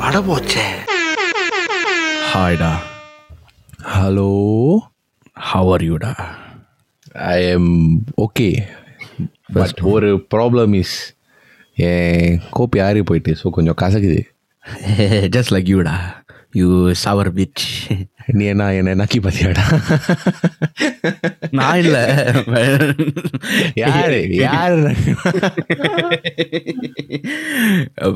பட போச்சே ஹாய்டா. Hello how are யூடா ஐ எம் ஓகே பட் ஒரு ப்ராப்ளம் இஸ் என் கோப்பி ஆறி போயிட்டு ஸோ கொஞ்சம் கசக்குது. ஜஸ்ட் லைக் யூடா யூ சவர் பிச் நீ என்ன என்னை நக்கி பார்த்தியாடா நான் இல்லை யாரு யாரு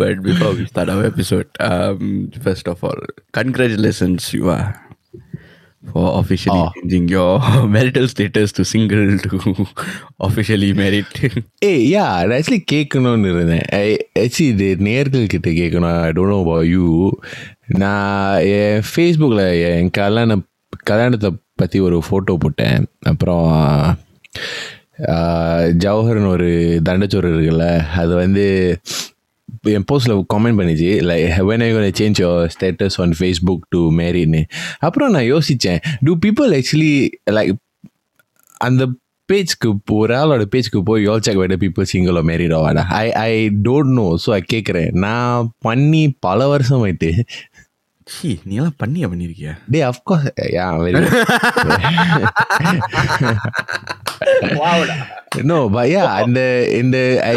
but before we start our episode, um, first of all, congratulations, you are for officially Oh. changing your marital status to single to officially married. ஏய் யா ஆக்சுவலி கேட்கணும்னு இருந்தேன் ஆக்சுவலி இது நேர்கள் கிட்ட கேட்கணும் I don't know about you நான் என் ஃபேஸ்புக்கில் என் கல்யாணம் கல்யாணத்தை பற்றி ஒரு ஃபோட்டோ போட்டேன். அப்புறம் ஜவஹர்னு ஒரு தண்டச்சோறு இருக்குல்ல அது வந்து என் போஸ்ட்டில் கமெண்ட் பண்ணிச்சு. Like when are you change to change your status on அப்புறம் நான் யோசித்தேன் டூ பீப்புள் ஆக்சுவலி லைக் அந்த பேஜ்க்கு ஒரு ஆளோட பேஜ்க்கு போய் யோல் செக் பீப்புள் சிங்கிளோ மேரிடோ வாடா I I don't know so I கேட்குறேன் நான் பண்ணி பல வருஷம் ஆயிட்டு சி நீ எல்லாம் பண்ணியா பண்ணியிருக்கியா டே of course yeah very no பையா அந்த இந்த ஐ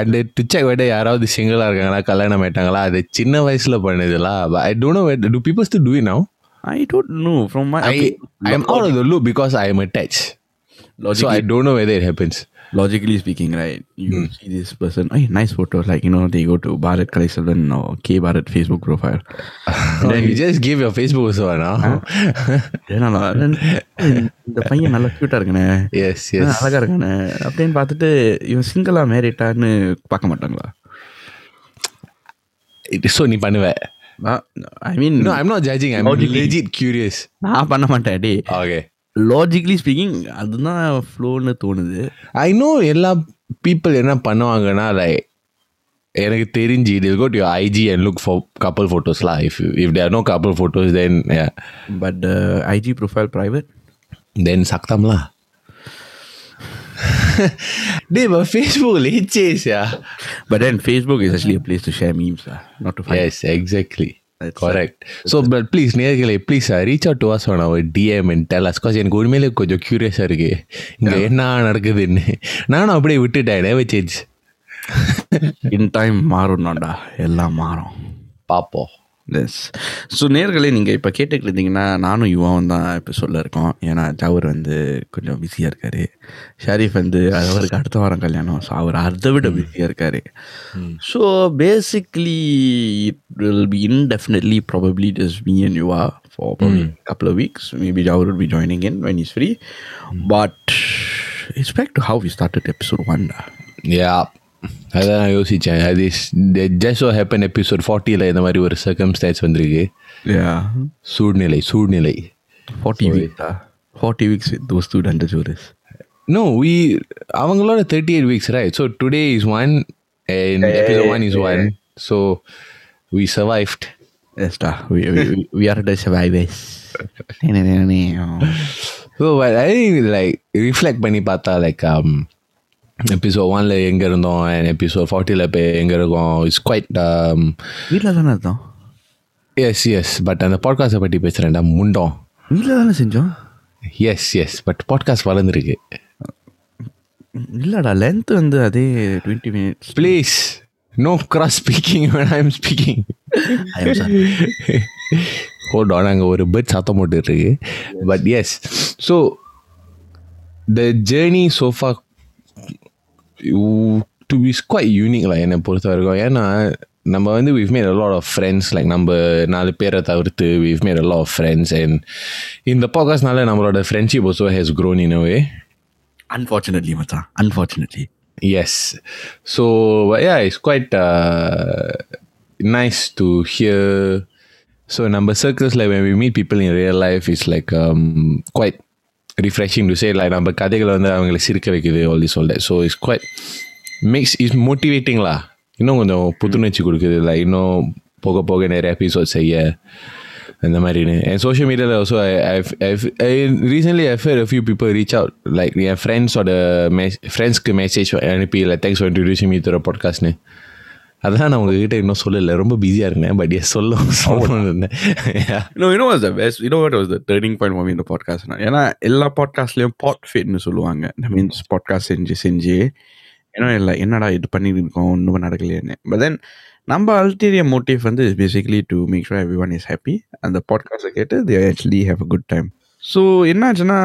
அந்த டு செக் வெட யாராவது சிங்கிளாக இருக்காங்களா கல்யாணம் ஆயிட்டாங்களா அது சின்ன வயசில் பண்ணதுலாம் I don't know to peoples to to know I don't know. From my I I am out of the loop because I am attach so I don't know whether it happens logically speaking, right? You see this person, hey, nice photo. Like you know, they go to Bharat Kalaisalan or K Bharat Facebook profile. you just give your Facebook also now ஏன்னா இந்த பையன் நல்லா க்யூட்டாக இருக்கானே yes ஆ, yes அழகா இருக்கானே அப்படின்னு பார்த்துட்டு இவன் சிங்கிளா மேரிட்டான்னு பார்க்க மாட்டாங்களா ஸோ நீ பண்ணுவ I mean No, I'm not judging. I'm Logically. legit curious. நான் பண்ண மாட்டேன் டே Okay. லாஜிக்கலி ஸ்பீக்கிங் அதுதான் ஃப்ளோன்னு தோணுது I know எல்லா people என்ன பண்ணுவாங்கன்னா like எனக்கு தெரிஞ்சு IG and look for couple photos lah. If if there are no couple photos, then yeah, but IG profile private lah. Dey, but Facebook leceh yeah. But then Facebook is actually place to share memes not to find Yes, Correct. So, but please, நேர்களே uh, reach out to us on our DM and tell us. Cause எனக்கு உண்மையிலே கொஞ்சம் க்யூரியஸாக இருக்கு இங்கே என்ன நடக்குதுன்னு நானும் அப்படியே விட்டுட்டேன் never change. இன் டைம் மாறும்னாடா எல்லாம் மாறும் பார்ப்போம் எஸ் ஸோ நேர்களே நீங்கள் இப்போ கேட்டுக்கிட்டு இருந்தீங்கன்னா நானும் யுவாவும் தான் இப்போ சொல்ல இருக்கோம். ஏன்னா ஜவர் வந்து கொஞ்சம் பிஸியாக இருக்கார். ஷரீஃப் வந்து அவருக்கு அடுத்த வாரம் கல்யாணம். ஸோ அவர் அதை விட பிஸியாக இருக்கார். So basically it will be indefinitely probably just me and Yuva for couple of weeks. Maybe Jawar will be joining in when he's free. but it's back to how we started episode 1 டா. யா அதான் நான் யோசித்தேன் அது just happen episode ஃபார்ட்டியில் இந்த மாதிரி ஒரு circumstance வந்திருக்கு. Yeah. சூழ்நிலை சூழ்நிலை. 40 weeks. டா. 40 weeks with those two Dandajoris no we அவங்களோட thirty eight weeks right so today is one and episode one is one so we survived Yes, da. We, we, we- we are the survivors. So I like reflect பண்ணி பார்த்தா like episode ஒன்ல எங்கே இருந்தோம்? And episode ஃபார்ட்டியில் இப்போ எங்கே இருக்கோம்? It's quite வீட்டில் தானே இருந்தோம்? எஸ் எஸ் பட் அந்த பாட்காஸ்ட்டை பற்றி பேசுகிறேன்டா முண்டோம். வீட்டில் தானே செஞ்சோம்? எஸ் எஸ் பட் பாட்காஸ்ட் வளர்ந்துருக்கு. இல்லைடா லென்த் வந்து அதே twenty minutes please no cross speaking I am speaking hold on அங்கே ஒரு பேர்ட் சத்தம் போட்டுட்டு இருக்கு but yes so the journey so far to be quite யூனிக்ல என்னை பொறுத்த வரைக்கும் ஏன்னா நம்ம வந்து we've made a lot of friends like நம்ம நாலு பேரை தவிர்த்து we've made a lot of friends and இந்த பாட்காஸ்ட்னால நம்மளோட friendship also has grown in a way unfortunately மச்சான் unfortunately Yes. So but yeah, it's quite uh, nice to hear. So number circles like when we meet people in real life, it's like um, quite refreshing to say like நம்ம கதைகளை வந்து அவங்களை சிரிக்க வைக்குது all the சொல்ல so it's quite makes is மோட்டிவேட்டிங்களா இன்னும் கொஞ்சம் புத்துணர்ச்சி கொடுக்குது இல்லை இன்னும் போக போக நிறைய எபிசோட் செய்ய அந்த மாதிரின்னு என் சோஷியல் மீடியாவில் also recently F few people reach out like என் ஃப்ரெண்ட்ஸோட மெஸ் ஃப்ரெண்ட்ஸ்க்கு மெசேஜ் அனுப்பி இல்லை தேங்க்ஸ் ஃபார் இன்ட்ரடியூசிங் மீ தர பாட்காஸ்ட்னு அதான் நான் உங்ககிட்ட இன்னும் சொல்லலை. ரொம்ப பிஸியாக இருந்தேன் பட் எஸ் சொல்ல இருந்தேன். Was the turning point for me in the podcast? ஏன்னா எல்லா பாட்காஸ்ட்லயும் பாட் ஃபிட்னு சொல்லுவாங்க. Means பாட்காஸ்ட் செஞ்சு செஞ்சு ஏன்னா இல்லை என்னடா இது பண்ணிட்டு இருக்கோம் ஒன்றும் நடக்கலையேன்னு. பட் தென் நம்ம அல்டீரியர் மோட்டிவ் வந்து is basically to make sure everyone is happy அந்த பாட்காஸ்ட்டை கேட்டு they actually have a good time so என்னாச்சுன்னா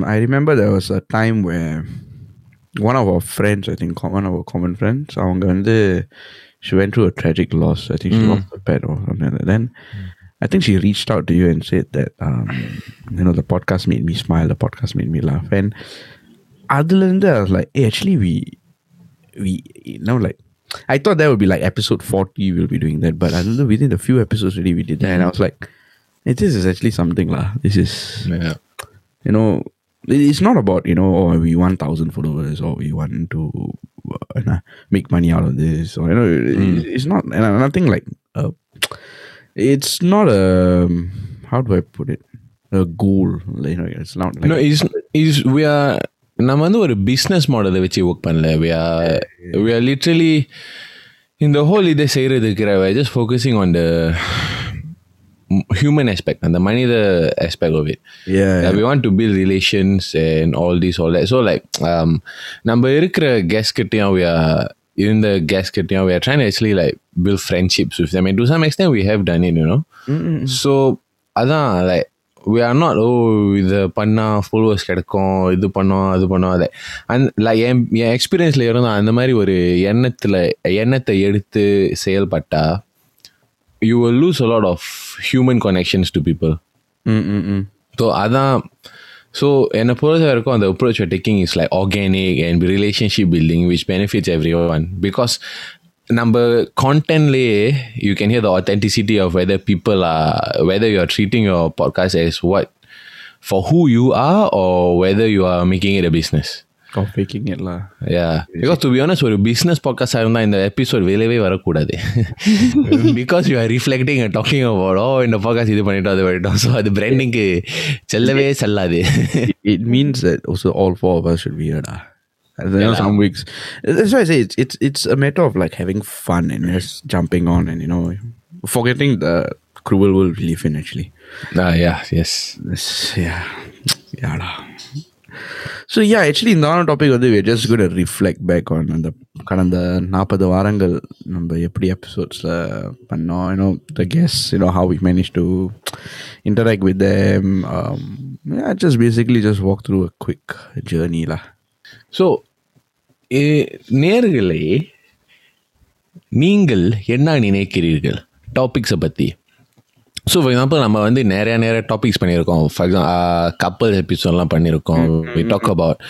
I remember there was a time where one of our friends, I think one of our common friends, அவங்க வந்து she went through a tragic loss. I think she lost a pet or something like that. Then I think she reached out to you and said that um, you know the podcast made me smile, the podcast made me laugh. And அதுலேருந்து I was like, hey, actually we we you know like I thought that would be like episode 40 we'll be doing that, but I don't know within a few episodes already we did that and I was like, hey, this is actually something lah. This is Yeah. you know it- it's not about you know oh we want thousand followers or we want to uh, nah, make money out of this or you know it- it's not and nothing like uh, it's not a how do I put it a goal you know it's not like no is is we are நம்ம வந்து ஒரு business மாடலை வச்சு work பண்ணல we are we are literally இந்த whole இதை செய்கிறதுக்கு we are just focusing on the human aspect and the மனித aspect of it yeah, Yeah, we want to build relations and all this all that so like um நம்ம இருக்கிற guest கிட்டயும் we are இருந்த guest கிட்டயும் we are trying to actually like build friendships with them and to some extent we have done it you know so அதான் like we are not oh இது பண்ணா followers கிடைக்கும் இது பண்ணோம் அது பண்ணோம் அதை அந் லைக் என் என் எக்ஸ்பீரியன்ஸில் இருந்தோம் அந்த மாதிரி ஒரு எண்ணத்தில் எண்ணத்தை எடுத்து செயல்பட்டா you will lose a lot of human connections to people Mm, mm, mm. So அதான் ஸோ என்னை பொறுத்த வரைக்கும் அந்த approach taking is like organic and relationship building which benefits everyone because நம்ம கான்டென்ட்லேயே you can hear the authenticity of whether people are whether you are treating your podcast as what for who you are are whether you are making it a business of faking it lah yeah because to be honest ஒரு business பாட்காஸ்டாக இருந்தால் இந்த episode வெளியவே வரக்கூடாது because you are reflecting talking about oh இந்த podcast இது பண்ணிட்டோம் அது பண்ணிட்டோம் ஸோ அது பிராண்டிங்க்கு செல்லவே செல்லாது it, it means that also all four of us should be here. lah. And then, you know, some weeks. That's why I say it's it's it's a matter of like having fun and just jumping on and you know forgetting the cruel world we live in actually. Ah, yeah, yes. This, yeah, yeah. So yeah actually இந்த ஆன topic வந்து we just could reflect back on அந்த கடந்த நாற்பது வாரங்கள் நம்ம எப்படி எபிசோட்ஸில் பண்ணோம் you know the guess you know how we manage to interact with just basically just walk through a quick ஜேர்னிலா so நேர்களே நீங்கள் என்ன நினைக்கிறீர்கள் டாபிக்ஸை பற்றி ஸோ ஃபார் எக்ஸாம்பிள் நம்ம வந்து நிறைய நிறைய டாபிக்ஸ் பண்ணியிருக்கோம். ஃபார் எக்ஸாம்பிள் கப்பல் எபிசோட்லாம் பண்ணியிருக்கோம். We talk about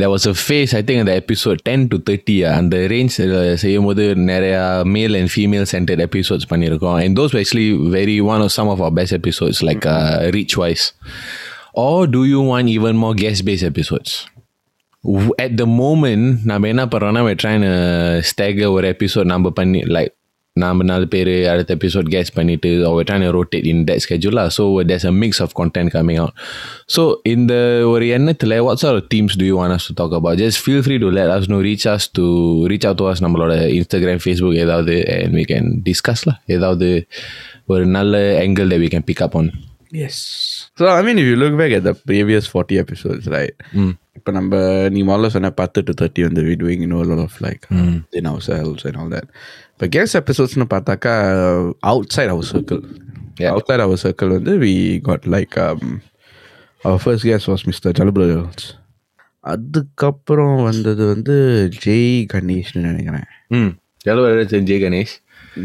there was a phase I think அந்த எபிசோட் டென் டு தேர்ட்டி அந்த ரேஞ்ச் செய்யும் போது நிறையா male and female centered episodes பண்ணியிருக்கோம். And those actually very one of some of our best episodes like reach wise are do you want even more guest base episodes at the moment நம்ம என்ன trying to stagger ஒரு episode நம்ம பண்ணி like நாம நாலு பேர் அடுத்த episode case பண்ணிட்டு or we're trying to rotate in that schedule lah so there's a mix of content coming out so இந்த ஒரு எண்ணத்தில் what sort of themes do you want us to talk about just feel free to let us know reach us to reach out to us நம்மளோட Instagram Facebook ஏதாவது and we can discuss lah ஏதாவது ஒரு நல்ல angle that we can pick up on yes so I mean if you look back at the previous 40 episodes right இப்போ நம்ம நீ முதல்ல சொன்ன பத்து டு தேர்ட்டி வந்து we doing you know a lot of like uh, in ourselves and all that இப்போ guest episodesனு பார்த்தாக்கா outside our circle Yeah. outside our circle வந்து we got like um, our first guest was Mr. Jalabras அதுக்கப்புறம் வந்தது வந்து ஜெய் கணேஷ்னு நினைக்கிறேன் ம் Jalabarajan Jay Ganesh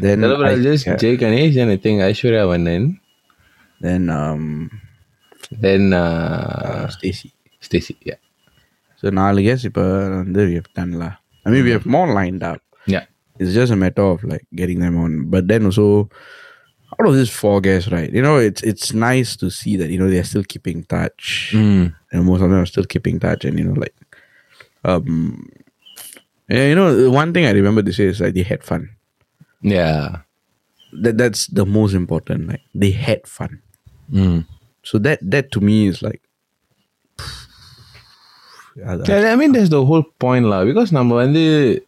then Jalabarajan I- Jay Ganesh and I think Aishwarya Vanan then um, then uh, Stacy Stacy yeah so நாலு guest இப்போ வந்து we have done lah I mean we have more lined up yeah it's just a matter of like getting them on. But then also, out of these four guys, right? You know, it's it's nice to see that you know they're still keeping touch, mm. and most of them are still keeping touch, and you know, like, um, yeah, you know, one thing I remember to say is like they had fun. Yeah, that that's the most important. Like they had fun. Mm. So that that to me is like. Yeah, I mean, that's the whole point, lah. Because number one, they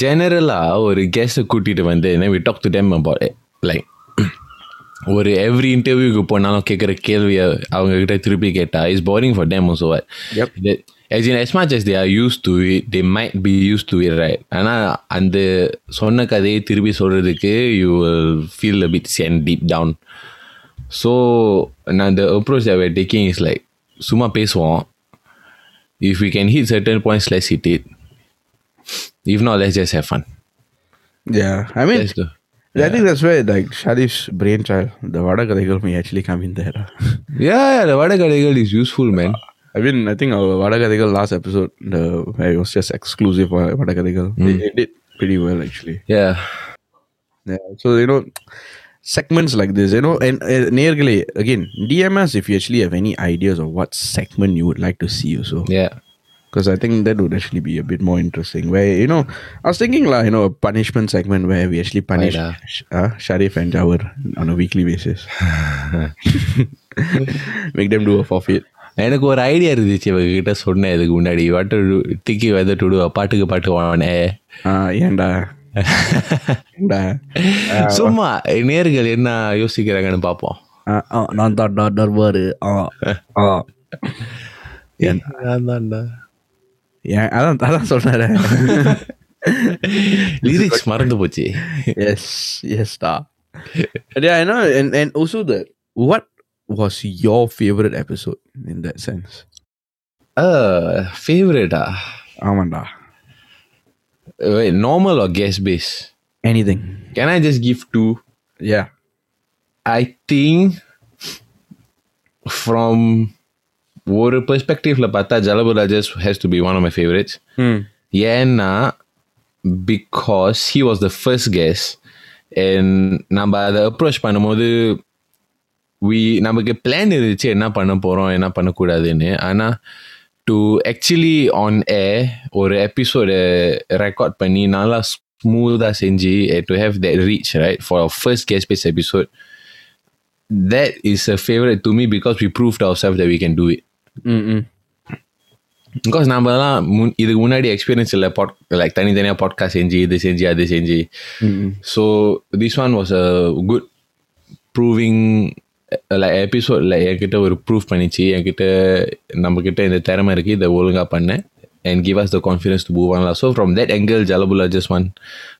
ஜெனரலா ஒரு கெஸ்ட்டை கூட்டிட்டு வந்து என்ன talk to them about it like ஒரு every இன்டர்வியூக்கு போனாலும் கேட்குற கேள்வியை அவங்க கிட்ட திருப்பி கேட்டா is boring for them. That, as in as much as they are used to it they might be used to it right ஆனால் அந்த சொன்ன கதையை திருப்பி சொல்றதுக்கு you will feel a bit sand deep down so நான் the approach that we're taking is like சும்மா பேசுவோம் if we can hit certain points let's hit it if not let's just have fun yeah i mean That's the, I think that's where like Sharif's brainchild, the Vadakadaigal may actually come in there. yeah, yeah the vadakadaigal is useful man I mean, I think our Vadakadaigal last episode, the where it was just exclusive for Vadakadaigal, it, it did pretty well actually. yeah Yeah. So you know, segments like this, you know, and uh, nearly again, DM us if you actually have any ideas of what segment you would like to see. So yeah because I think that would actually be a bit more interesting. Where you know, I was thinking like you know a punishment segment where we actually punish Right, uh, Sharif and Jawar on a weekly basis. Make them do a forfeit. எனக்கு ஒரு idea இருந்துச்சு இவங்க கிட்ட சொன்னேன் இதுக்கு முன்னாடி வாட்டு திக்கி வெத டுடு பாட்டுக்கு பாட்டு வானே Ah, ஏன்டா சும்மா நேர்கள் என்ன யோசிக்கிறாங்கன்னு பார்ப்போம் Ah, ah, நான் தான் தர்பாரு ஆ ஆ அதான்டா ஏன் அதான் அதான் சொல்றாரு லிரிக்ஸ் மறந்து போச்சு yes yes da. And yeah i know and, and also the what was your favorite episode in that sense ஃபேவரட்டா ஆமாண்டா normal or guest base anything can I just give to yeah I think from ஒரு பெர்ஸ்பெக்டிவ்ல பார்த்தா ஜலபுரா just has to be one of my favourites hmm. ஏன்னா because he was the first guest and நம்ம அதை approach பண்ணும்போது we நமக்கு plan இருந்துச்சு என்ன பண்ண போகிறோம் என்ன பண்ணக்கூடாதுன்னு ஆனால் டு ஆக்சுவலி ஆன் ஏ ஒரு எபிசோடு ரெக்கார்ட் பண்ணி நல்லா ஸ்மூத்தாக செஞ்சு to have that reach right for first guest base episode that is a favorite to me because we proved ourselves that we can do it. Mm-mm. Because நம்மலாம் முன் இதுக்கு முன்னாடி experience இல்லை பாட் லைக் தனித்தனியாக பாட்காஸ்ட் செஞ்சு இது செஞ்சு அது செஞ்சு Mm-mm. So this one was a good proving like எபிசோடில் என்கிட்ட ஒரு ப்ரூவ் பண்ணிச்சு என்கிட்ட நம்மக்கிட்ட இந்த திறமை இருக்குது இதை ஒழுங்காக பண்ணேன் and give us the confidence to move on. lah. So from that angle, Jalabula just one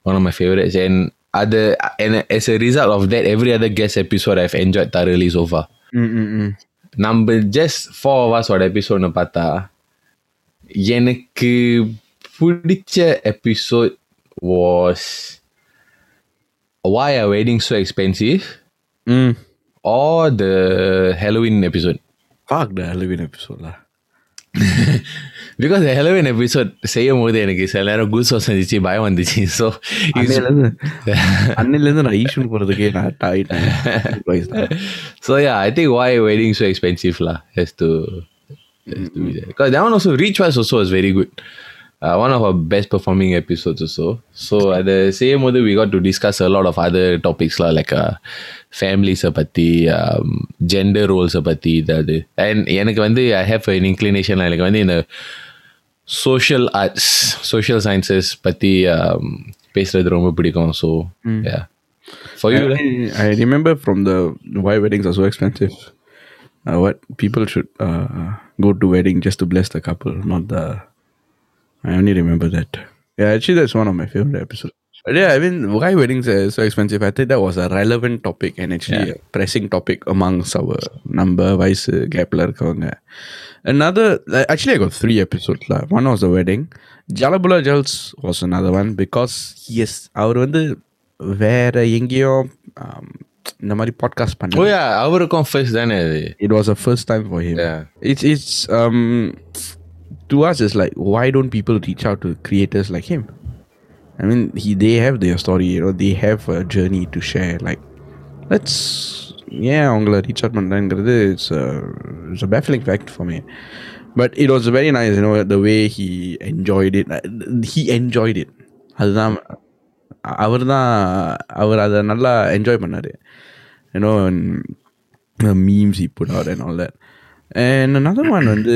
one of my favorites. And other and as a result of that, every other guest episode I've enjoyed thoroughly so far. Mm-mm. நம்ம just four ஹவர்ஸோட எபிசோட்னு பார்த்தா எனக்கு பிடிச்ச episode was why are weddings so expensive Mm. or the Halloween episode Fuck the Halloween episode lah. Because Halloween episode செய்யும் போது எனக்கு சில நேரம் goose was வந்துச்சு பயம் வந்துச்சு ஸோ அன்னையிலேருந்து அன்னையிலேருந்து நான் ஈஷன் போகிறதுக்கே நான் ஆயிட்டேன் Twice தான். so yeah, I think why wedding so expensive lah has to has to be there. Because that one also reach wise also was very good. Uh, one of our best performing episodes also. So at the same way we got to discuss a lot of other topics lah like uh, families பத்தி um, gender roles பத்தி இதாவது and எனக்கு வந்து I have an inclination lah, எனக்கு வந்து இந்த social arts social sciences பத்தி um, பேசுறது ரொம்ப பிடிக்கும் so yeah for you lah? I, I remember from the why weddings are so expensive. Uh, what people should uh, go to wedding just to bless the couple, not the. I only remember that. Yeah, actually, that's one of my favorite episodes. But yeah, I mean, why weddings are so expensive? I think that was a relevant topic and actually a pressing topic amongst our number wise gap இருக்கவங்க. Another, like, actually, I got three episodes. lah. One was the wedding. Jalabula Jals was another one because yes, அவர் வந்து வேற எங்கேயோ um, இந்த மாதிரி podcast Oh பண்ண yeah, அவருக்கும் first தானே அது it was a first time for him Yeah. it's it's um to us it's like why don't people reach out to creators like him i mean he they have their story you know they have a journey to share like let's yeah அவங்கள reach out பண்ணுறேங்கிறது it's it's a baffling fact for me but it was very nice you know the way he enjoyed it he enjoyed it அதுதான் அவர் தான் அவர் அதை நல்லா enjoy பண்ணார் you know memes he put out and all that and another one வந்து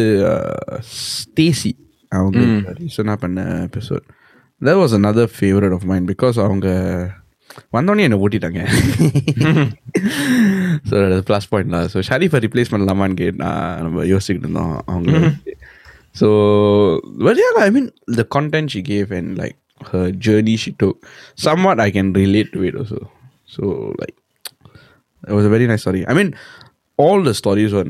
Stacy அவங்க ரீசனாக பண்ண episode that was another favorite of mine because அவங்க வந்தோடனே என்னை ஓட்டிட்டாங்க ஸோ ப்ளஸ் பாயிண்ட் தான் ஸோ ஷரீஃபை ரிப்ளேஸ் பண்ணலாமான்னு கேட்டா நம்ம யோசிச்சுட்டு இருந்தோம் அவங்க so but yeah I mean the content she gave and like her journey she took somewhat I can relate to it also so like it was a very nice story I mean all the stories were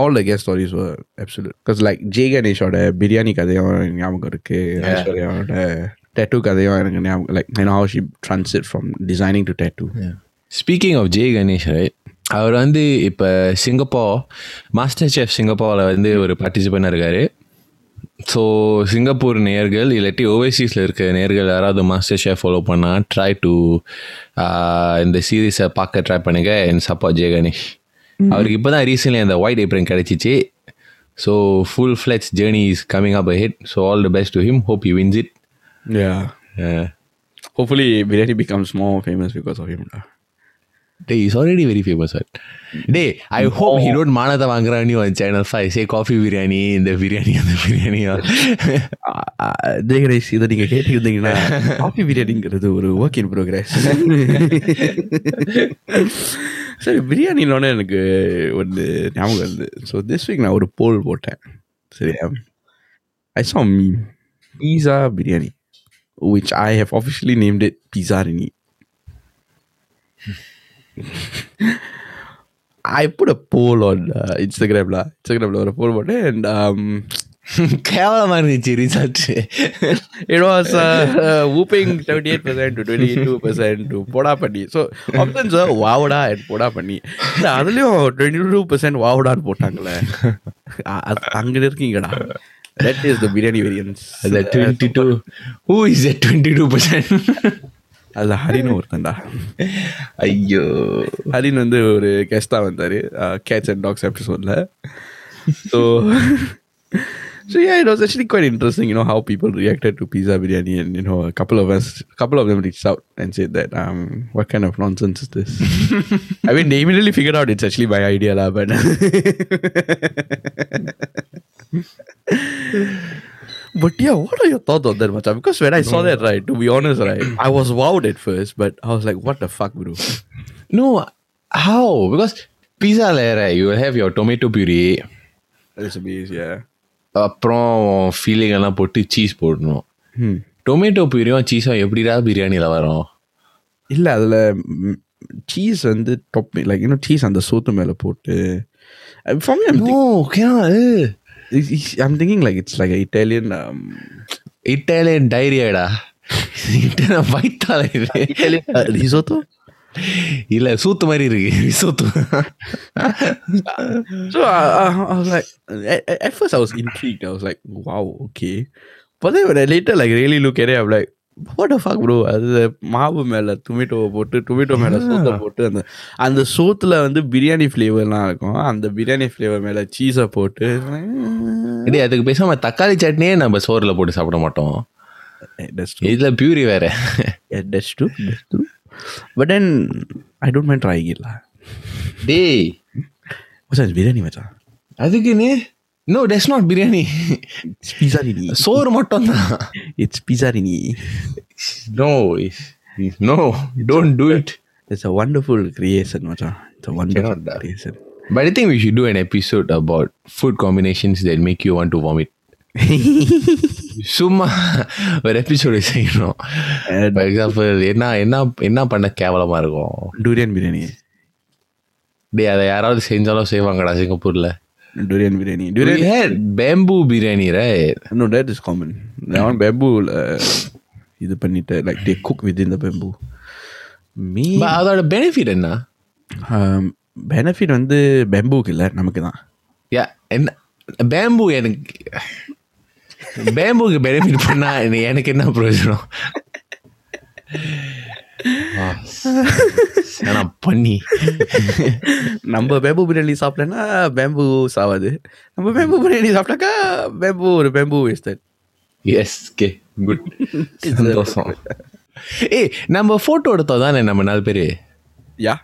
all the guest stories were absolute. Because like Jai கணேஷோட biryani கதையும் ஞாபகம் இருக்கு. ஐஸ்வர்யாவோட tattoo கதையும் எனக்கு ஞாபகம் லைக் you know how she transit from designing to tattoo. Speaking of Jai Ganesh right அவர் வந்து இப்போ சிங்கப்பூர் மாஸ்டர் செஃப் சிங்கப்பூரில் வந்து ஒரு பார்ட்டிசிபெண்டாக இருக்காரு. ஸோ சிங்கப்பூர் நேர்கள் இல்லாட்டி ஓவர்சீஸில் இருக்க நேர்கள் யாராவது மாஸ்டர் ஷெஃப் ஃபாலோ பண்ணால் ட்ரை டு இந்த சீரீஸை பார்க்க ட்ரை பண்ணுங்க என் சப்போர்ட் ஜெய கணேஷ் அவருக்கு இப்போ தான் ரீசென்ட்லி அந்த ஒயிட் ஏப்ரன் கிடச்சிச்சு. So full fledged journey is coming up ahead so all the best to him hope you wins it yeah. Hopefully biryani becomes more famous because of him. Lah. Day is already very famous sir day I hope he don't மானத்தை வாங்குறான்னு one channel five say coffee biryani இந்த பிரியாணி அந்த பிரியாணி ஜெயகணேஷ் இதை நீங்கள் கேட்டுக்கிட்டீங்கன்னா coffee பிரியாணிங்கிறது ஒரு work in progress சரி பிரியாணினோட எனக்கு ஒன்று ஞாபகம் இருந்து ஸோ திஸ் வீக் நான் ஒரு போல் போட்டேன் சரியா I saw me pizza biryani which I have officially named it Pizzarini. I put a poll on uh, Instagram lah. Instagram lah, ஒரு poll போட்டேன் and கேவலமாக இருந்துச்சு result it was uh, uh, whooping 78% to 22% to போடா பண்ணி. So options வாவுடா போடா பண்ணி. அதுலயும் 22% வாவுடான்னு போட்டாங்களே. அ- அது அங்க இருக்கீங்கடா. That is the biryani variance அந்த twenty two who is a twenty two percent அதுல ஹரின்னு ஒருத்தன்டா. ஐயோ. ஹரின் வந்து ஒரு கெஸ்டாக வந்தார். கேட்ச் அண்ட் டாக்ஸ் எபிசோடில் so So yeah, it was actually quite interesting, you know, how people reacted to pizza biryani, and you know, a couple of us, a couple of them reached out and said that, um, what kind of nonsense is this? I mean, they immediately figured out it's actually my idea, lah. But but yeah, what are your thoughts on that, Macha? Because when I saw that, right, to be honest, right, I was wowed at first, but I was like, what the fuck, bro? No, how? Because pizza, right, you will have your tomato puree. That's amazing, yeah அப்புறம் feeling எல்லாம் போட்டு cheese போடணும். Tomato பியூரியும் சீஸும் எப்படிடா பிரியாணியில் வரும்? இல்லை அதில் cheese வந்து டாப் லைக் இன்னும் சீஸ் அந்த சோத்து மேலே போட்டு I'm thinking like it's like Italian Italian டைரியாடா Italian இது. ரிசோத்தோ இல்லை சூத்து மாதிரி இருக்கு. சூத்து. So I, I, I was like, at, at- first I was intrigued. I was like, wow, okay. But then when I later like really look at it, I'm like, what the fuck, bro? அது மாவு மேல டொமேட்டோவை போட்டு tomato மேல சோத்தை போட்டு அந்த அந்த சோத்துல வந்து பிரியாணி ஃப்ளேவர்லாம் இருக்கும். அந்த பிரியாணி ஃப்ளேவர் மேல சீஸை போட்டு அதுக்கு பேசாம தக்காளி சட்னியே நம்ம சோறில் போட்டு சாப்பிட மாட்டோம். True. இதுல பியூரி வேற. Yeah, that's But then I don't mind trying it. Day. What's that? Biryani, macha? I think you No, that's not biryani. It's pizza rini. So It's pizza rini. No, it's, no, don't do it. It's a wonderful creation, macha. It's a wonderful creation. But I think we should do an episode about food combinations that make you want to vomit. சும்மா ஒரு episode செய்யணும் for example என்ன என்ன என்ன பண்ண கேவலமா இருக்கும் Durian biryani. டேய் அதை யாராவது செஞ்சாலும் செய்வாங்கடா சிங்கப்பூர்ல Durian. had bamboo biryani right No, that is common. That one bamboo. Uh, இது பண்ணிட்டு like they cook within the bamboo. Me. But அதோட பெனிஃபிட் என்ன Um, benefit வந்து பேம்பூக்கு இல்லை நமக்கு தான் யா என்ன பேம்பு எனக்கு பேம்புக்கு பெனிஃபிட் பண்ணா எனக்கு- என்ன பிரயோஜனம்? பண்ணி. நம்ம பேம்பு பிரியாணி சாப்பிட்டேன்னா பேம்பு சாவாது. நம்ம பேம்பு பிரியாணி சாப்பிட்டாக்கா பேம்பு ஒரு bamboo wasted S K good சந்தோஷம். ஏய் நம்ம ஃபோட்டோ எடுத்தோம் தானே நம்ம நாலு பேர்? Yeah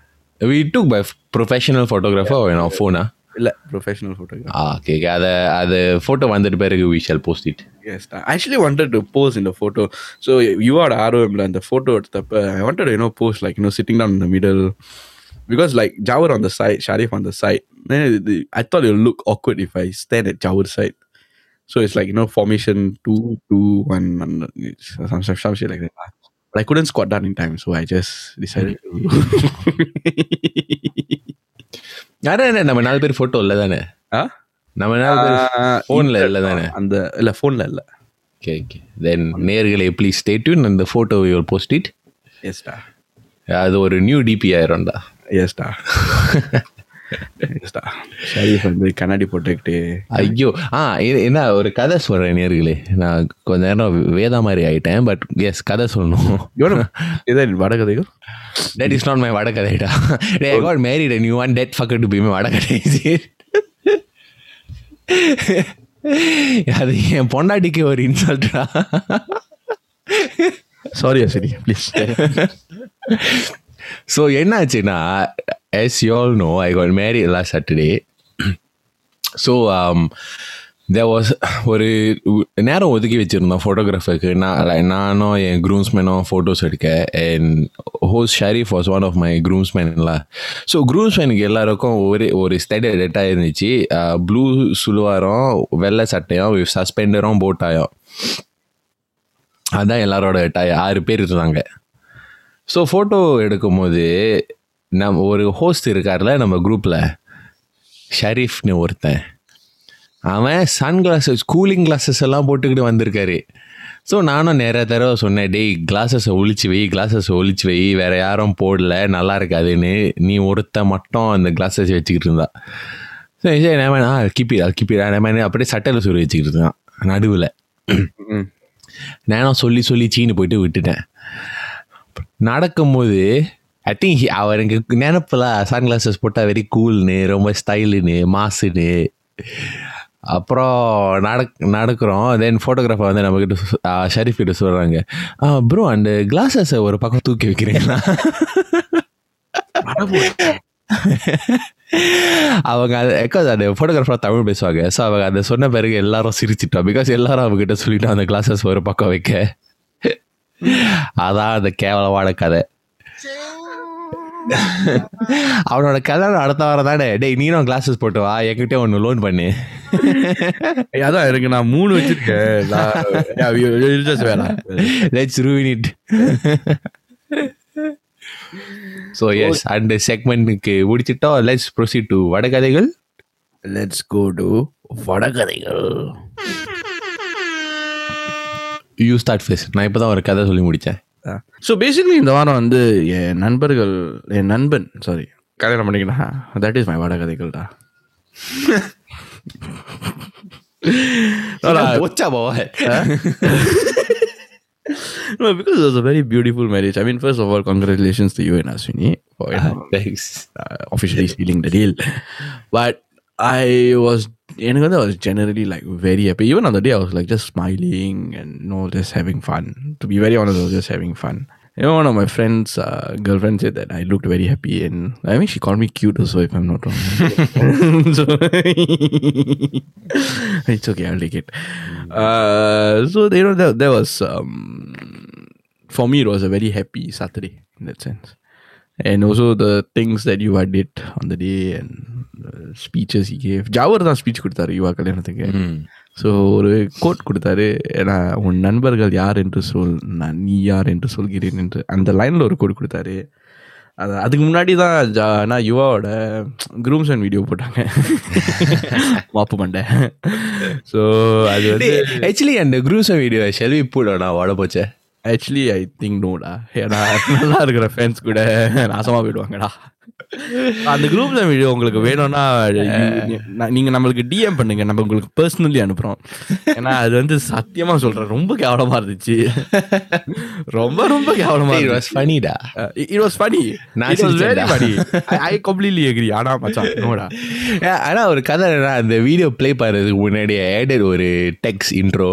we took by professional photographer வேணும் ஃபோனா இல்லை ப்ரொஃபஷனல் ஃபோட்டோகிராஃபர் ஆ ஓகே அதை அது ஃபோட்டோ வந்துட்டு பிறகு we shall post it Yes, I actually wanted to pose in the photo. So you are ROM and the photo எடுத்தப்ப I wanted to you know pose like you know sitting down in the middle because like Jawar on the side, Sharif on the side. Then it- the- I thought it would look awkward if I stand at Jawar's side. So it's like you know formation two two one and it's some some, some shit like that. But I couldn't squat down in time, so I just decided to. என்ன நம்ம நாலு பேர் photo இல்லை தானே? நம்ம நாலு பேர் ஃபோனில் இல்ல, தானே அந்த இல்ல ஃபோன்ல இல்ல. ஓகே ஓகே தென் நேர்களை ப்ளீஸ் ஸ்டேட்யூன் அந்த ஃபோட்டோ யுவர் போஸ்ட் இட் எஸ்டா அது ஒரு நியூ டிபி ஆயிரும்டா எஸ்டா கண்ணாடி போட்டுக்கிட்டு. ஐயோ ஆ இது- என்ன ஒரு கதை சொல்கிறேன் நேர்களே. நான் கொஞ்ச நேரம் வேதா மாதிரி ஆயிட்டேன் பட் எஸ் கதை சொல்லணும். இதான் வடகதைகள்? That is not my வடகதைடா. I got married and you want that fucker to be my வடகதை. அது என் பொண்டாட்டிக்கு ஒரு இன்சல்ட்டா சாரி சரி ப்ளீஸ் ஸோ என்னாச்சுன்னா yes you all know I call marry எல்லா சாட்டர்டே ஸோ தே வாஸ் ஒரு நேரம் ஒதுக்கி வச்சுருந்தோம் ஃபோட்டோகிராஃபருக்கு நான் நானும் என் க்ரூம்ஸ்மேனும் ஃபோட்டோஸ் எடுக்க. And whose Sharif was one of my க்ரூம்ஸ்மேன்லாம் so க்ரூம்ஸ்மேனுக்கு எல்லாருக்கும் ஒரே ஒரு ஸ்டடி டெட்டாக இருந்துச்சு. ப்ளூ சுலுவாரம் வெள்ளை சட்டையும் சஸ்பெண்டரும் போட்டாயும் அதான் எல்லாரோட டாய் ஆறு பேர் இருந்தாங்க. ஸோ ஃபோட்டோ எடுக்கும்போது நம்ம ஒரு ஹோஸ்ட் இருக்கார்ல நம்ம குரூப்பில் ஷரீஃப்னு ஒருத்தன். அவன் சன் கிளாஸஸ் கூலிங் கிளாஸஸ் எல்லாம் போட்டுக்கிட்டு வந்திருக்காரு. ஸோ நானும் நிறைய தடவை சொன்னேன் டேய் கிளாஸஸை ஒழிச்சு வை கிளாஸஸை ஒழிச்சு வை வேற யாரும் போடல நல்லா இருக்காதுன்னு. நீ ஒருத்த மட்டும் அந்த கிளாஸஸ் வச்சுக்கிட்டு இருந்தா. சரி சரி நான் ஆ கிப்பி அது கிப்பி நான் அப்படியே சட்டையில் சொல்லி வச்சுக்கிட்டு இருந்தான் நடுவில். நானும் சொல்லி சொல்லி சீனு போயிட்டு விட்டுட்டேன். நடக்கும்போது ஐ திங்க் அவர் எனக்கு நினப்பில் சன் கிளாஸஸ் போட்டால் வெரி கூல்னு ரொம்ப ஸ்டைலுன்னு மாசுன்னு அப்புறம் நடக் நடக்கிறோம். தென் ஃபோட்டோகிராஃபர் வந்து நம்மக்கிட்ட ஷரீஃப் கிட்ட சொல்கிறாங்க ப்ரோ அந்த கிளாஸஸை ஒரு பக்கம் தூக்கி வைக்கிறீங்களா? அவங்க அது எக்கோ அந்த ஃபோட்டோகிராஃபர் தமிழ் பேசுவாங்க. ஸோ அவங்க அதை சொன்ன பிறகு எல்லாரும் சிரிச்சிட்டோம். பிகாஸ் எல்லாரும் அவங்ககிட்ட சொல்லிட்டோம் அந்த கிளாஸஸ் ஒரு பக்கம் வைக்க. அதான் அந்த கேவலமான கதை. அவனோட கதை அடுத்த வாரம் தானே. டேய் நீனும் கிளாஸஸ் போட்டு வா. என்கிட்ட ஒன்று லோன் பண்ணு. அதான் இருக்கு நான் மூணு வச்சிருக்கேன். வேணாம். Let's ruin it so yes அந்த செக்மெண்ட்டுக்கு முடிச்சிட்டோம். லெட்ஸ் ப்ரொசீட் டு வடகதைகள். லெட்ஸ் கோ டு வடகதைகள். யூ ஸ்டார்ட் ஃபேஸ் நான் இப்போ தான் ஒரு கதை சொல்லி முடித்தேன் ஸோ பேசிக்கலி இந்த வாரம் வந்து என் நண்பர்கள் என் நண்பன் சாரி கல்யாணம் பண்ணிக்கினா தட் இஸ் மை வடகதைகள்டா போச்சா போவ No, because it was a very beautiful marriage. I mean, first of all, congratulations to you and Aswini for you know, thanks uh, officially sealing the deal. But I was, எனக்கு வந்து I was generally like very happy. Even on the day, I was like just smiling and you know, just having fun. To be very honest, I was just having fun. You know, one of my friends' uh, girlfriend said that I looked very happy, and I mean, she called me cute also, if I'm not wrong. so it's okay, I'll take it. Uh, so you know, that, that was um, for me. It was a very happy Saturday in that sense and also the things that Yuva did on the day and speeches he gave. ஜாவர் தான் speech கொடுத்தாரு யுவா கல்யாணத்துக்கு. So ஒரு code கொடுத்தாரு ஏன்னா உன் நண்பர்கள் யார் என்று சொல் நான் நீ யார் என்று சொல்கிறேன் என்று அந்த லைனில் ஒரு கோட் கொடுத்தாரு. அது அதுக்கு முன்னாடி தான் ஜா நான் யுவாவோட குரூம்ஸ் அண்ட் வீடியோ போட்டாங்க. மாப்பு மண்டை. ஸோ அது வந்து ஆக்சுவலி அந்த குரூஸ் வீடியோ ஷெல்வி போடா வட போச்சே? ஆக்சுவலி ஐ திங்க் நோடா ஏன்னா நல்லா இருக்கிற ஃப்ரெண்ட்ஸ் கூட நாசமாக போயிடுவாங்கடா. அந்த குரூப்ல வீடியோ உங்களுக்கு வேணும்னா நீங்க நம்மளுக்கு டிஎம் பண்ணுங்க. நம்ம உங்களுக்கு பர்சனலி அனுப்புறோம். ஏன்னா அது வந்து சத்தியமா சொல்றேன். ரொம்ப கேவலமா இருந்துச்சு. ரொம்ப ரொம்ப கேவலமா It was இருந்துச்சு. funny டா. இட் வாஸ் ஃபனி நான் it was very. Funny I completely agree ஆனா மச்சான் நோடா ஆனா ஒரு கதை அந்த வீடியோ ப்ளே பண்ணுறதுக்கு முன்னாடி ஆடட் ஒரு டெக்ஸ் இன்ட்ரோ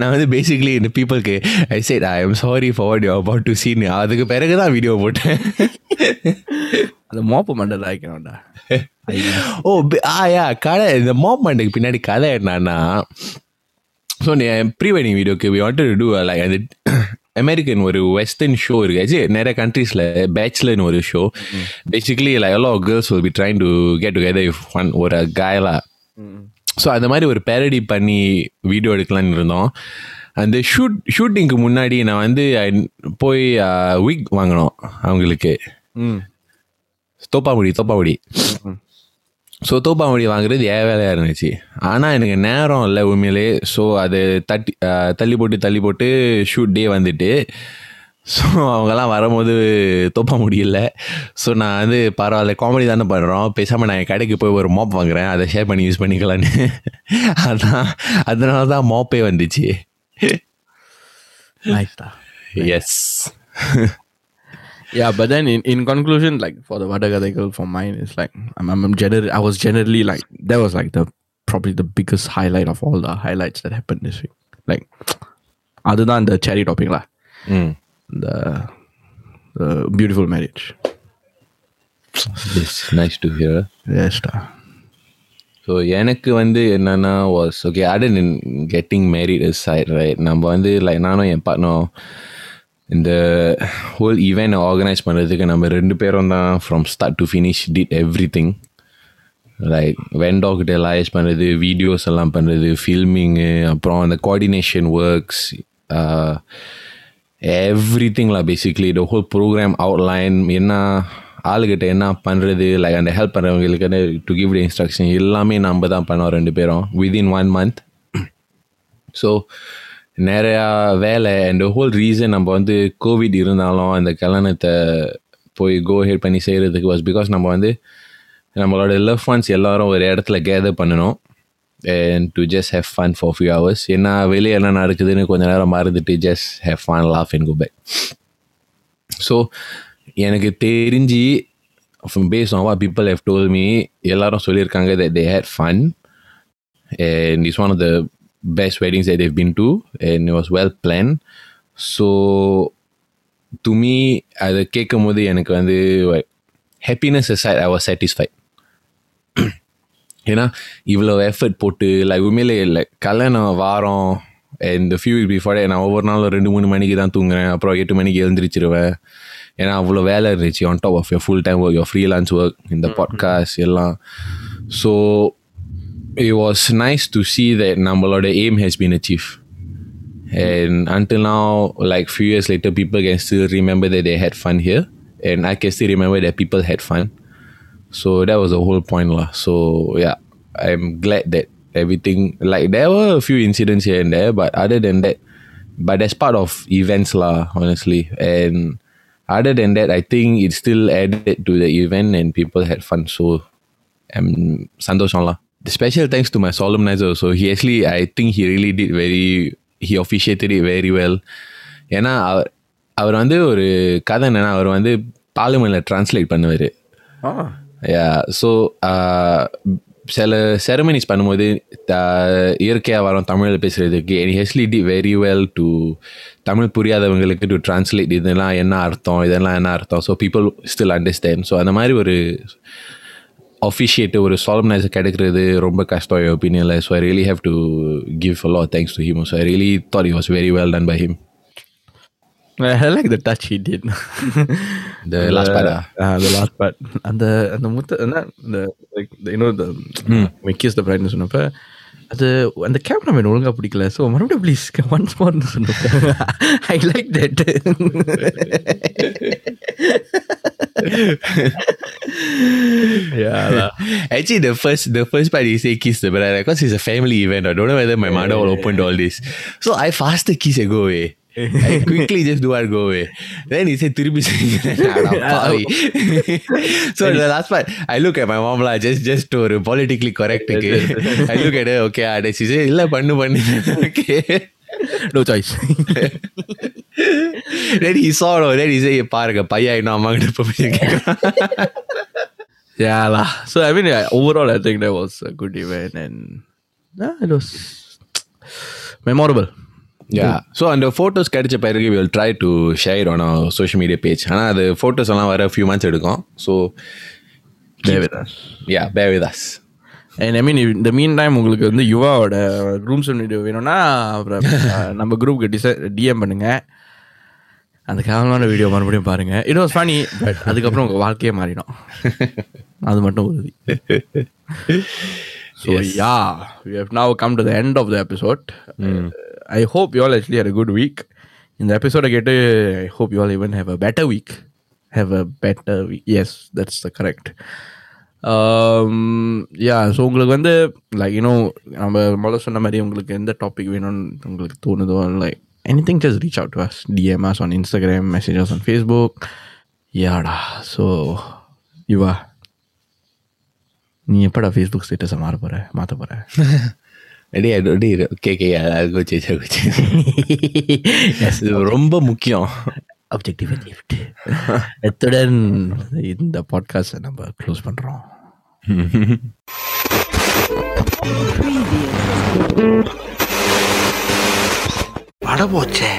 நான் வந்து பேசிக்லி இந்த பீப்புளுக்கு I said I am sorry for what you about to scene அதுக்கு பிறகு தான் வீடியோ போட்டேன். அந்த மோப்ப மண்டல் ஆக்கணும்டா ஓ பி- ஆ யா கதை இந்த மாப் மண்டுக்கு பின்னாடி கதை என்னன்னா ஸோ ப்ரீ வெட்டிங் வீடியோக்கு we want to do like அந்த அமெரிக்கன் ஒரு வெஸ்டர்ன் ஷோ இருக்கு. ஆச்சு நிறைய கண்ட்ரீஸில் பேச்சுலர்னு ஒரு ஷோ பேசிக்லி லைக் எல்லாம் girls will be trying to get together if one ஒரு காயலா ஸோ அந்த மாதிரி ஒரு பேரடி பண்ணி வீடியோ எடுக்கலாம்னு இருந்தோம். அந்த ஷூட் ஷூட்டிங்க்கு முன்னாடி நான் வந்து போய் வீக் வாங்கினோம் அவங்களுக்கு. ம் தோப்பாமுடி. தோப்பாமுடி ஸோ தோப்பாமுடி வாங்குறது ஏன் வேலையாக இருந்துச்சு. ஆனால் எனக்கு நேரம் இல்லை உண்மையிலே. ஸோ அது தட்டி தள்ளி போட்டு தள்ளி போட்டு ஷூட் டே வந்துட்டு. ஸோ அவங்கெல்லாம் வரும்போது தோப்பா முடியல ஸோ நான் வந்து பரவாயில்ல காமெடி தானே பண்ணுறோம் பேசாமல் நான் என் கடைக்கு போய் ஒரு மாப் வாங்குறேன். அதை ஷேர் பண்ணி யூஸ் பண்ணிக்கலான்னு. அதான் அதனால தான் மாப்பே வந்துச்சு. Yes Yeah, but then in, in conclusion, like for the Vadagadagal for mine, it's like I'm, I'm, I'm gener- I was generally like that was like the probably the biggest highlight of all the highlights that happened this week. Like other than the cherry topping lah, ம் the the beautiful marriage. It's nice to hear Yes, da. So எனக்கு வந்து என்னன்னா was okay other in getting married side right நம்ம வந்து like நானும் என் பார்ட்னரும் இந்த whole event organise பண்ணுறதுக்கு நம்ம ரெண்டு பேரும் தான் from start to finish did everything like வெண்டாக்கிட்ட லாயஸ் பண்ணுறது வீடியோஸ் எல்லாம் பண்ணுறது ஃபில்மிங்கு அப்புறம் அந்த coordination works every திங்லாம் basically the whole programme outline என்ன ஆளுகிட்ட என்ன பண்ணுறது லைக் அந்த ஹெல்ப் பண்ணுறவங்களுக்கு டு கிவ் த இன்ஸ்ட்ரக்ஷன் எல்லாமே நம்ம தான் பண்ணோம் ரெண்டு பேரும் விதின் ஒன் மந்த் ஸோ நிறையா வேலை அண்ட் ஹோல் ரீசன் நம்ம வந்து கோவிட் இருந்தாலும் அந்த கல்யாணத்தை போய் கோ ஹெட் பண்ணி செய்கிறதுக்கு வாஸ் பிகாஸ் நம்ம வந்து நம்மளோட லவ் ஒன்ஸ் எல்லோரும் ஒரு இடத்துல கேதர் பண்ணணும். And to just have fun for few hours என்ன வெளியே என்ன நடக்குதுன்னு கொஞ்ச நேரம் மறந்துட்டு just have fun laugh and go back so எனக்கு தெரிஞ்சு base on what people have told me எல்லாரும் சொல்லியிருக்காங்க that they fun fun. And it's one of the best weddings that they've been to and it was well planned. So to me அதை கேட்கும் போது எனக்கு வந்து happiness aside I was satisfied. ஏன்னா இவ்வளோ effort போட்டு லைக் உண்மையிலே இல்லை கல்யாணம் வாரம் இந்த ஃபியூ வீக் பிஃபோர் நான் ஒவ்வொரு நாளும் ரெண்டு மூணு மணிக்கு தான் தூங்குறேன். அப்புறம் எட்டு மணிக்கு எழுந்திரிச்சிருவேன். ஏன்னா அவ்வளோ வேலை இருந்துச்சு on top of your full time work your freelance work இந்த பாட்காஸ்ட் எல்லாம். So it was nice to see that நம்மளோட aim has been achieved and until now like few years later people can still remember that they had fun here and I can still remember that people had fun so that was the whole point lah. so yeah I'm glad that everything like there were a few incidents here and there but other than that but that's part of events lah honestly and other than that I think it still added to the event and people had fun so I'm சந்தோஷம் lah special thanks to my solemnizer also he actually I think he really did very he officiated it very well ஏன்னா அவர் அவர் வந்து ஒரு கதை என்னன்னா அவர் வந்து பார்லிமெண்ட்டில் translate பண்ணுவார் Ah. ஸோ சில செரமனிஸ் பண்ணும்போது இயற்கையாக வரும் தமிழில் பேசுகிறதுக்கு he actually did very well to Tamil புரியாதவங்களுக்கு to translate இதெல்லாம் என்ன அர்த்தம் இதெல்லாம் என்ன அர்த்தம் so people still understand so அந்த மாதிரி ஒரு அஃபிஷியேட் ஒரு சாலம்னைசர் கிடைக்கிறது ரொம்ப கஷ்டம் என் ஒப்பீனியனில் so I really have to give a lot thanks to him so I really thought he was very well done by him I like the touch he did. The last part, ah? Ah, the last part. அந்த அந்த முத்த என்ன இந்த like the- you know the we kiss the bride சொன்னப்ப அது அந்த cameraman ஒழுங்கா பிடிக்கல ஸோ மறுபடியும் ப்ளீஸ் ஒன்ஸ் மோர்னு சொன்னப்ப I like that yeah Actually, the first the first part he say kiss the brother because it's a family event. I don't know whether my mother will open to all this. So I faster kiss and go away. I quickly just do I go away. Then he said, திருப்பி செய்யுங்க So the last part, I look at my mom lah, just just ஒரு politically correct க்கு. I look at her, okay, ah, then she said, இல்ல பண்ணு பண்ணு. Okay. No choice Then he saw it, then he said, பாருங்க பையன் இன்னும் அம்மா கிட்ட போய் கேட்கறான். Yeah lah. So I mean, yeah, overall, I think that was a good event and yeah, it was memorable. Yeah. So அந்த photos கிடைச்ச பிறகு try to share on our social media page. ஆனால் அது photos எல்லாம் வர few months எடுக்கும். Bear with us. And I mean, இந்த mean time உங்களுக்கு வந்து யுவாவோட ரூம்ஸ் வீடியோ வேணும்னா அப்புறம் நம்ம குரூப்க்கு டிசை டிஎம் பண்ணுங்க. அந்த கேவலமான வீடியோ மறுபடியும் பாருங்க. இட் வாஸ் ஃபனி பட் அதுக்கப்புறம் உங்கள் வாழ்க்கையே மாறிடும். அது மட்டும் உறுதி. So yeah we have now come to the end of the episode I hope you all actually had a good week இந்த எபிசோடை கேட்டு I hope you all even have a better week have a better week yes that's the correct yeah so உங்களுக்கு வந்து like you know நம்ம முதல்ல சொன்ன மாதிரி உங்களுக்கு எந்த டாபிக் வேணும்னு உங்களுக்கு தோணுதோ like anything just reach out us DMs on Instagram messages on Facebook யாடா so யுவா நீ எப்படா ஃபேஸ்புக் ஸ்டேட்டஸை மாற போகிற மாற்ற போகிற ரெடி ரெடி ஓகே ஓகே. கோச்சு கோச்சு. இது ரொம்ப முக்கியம். அப்ஜெக்டிவ் லிஃப்ட் எத்துடன் இந்த பாட்காஸ்ட்டை நம்ம க்ளோஸ் பண்ணுறோம் பட போச்சே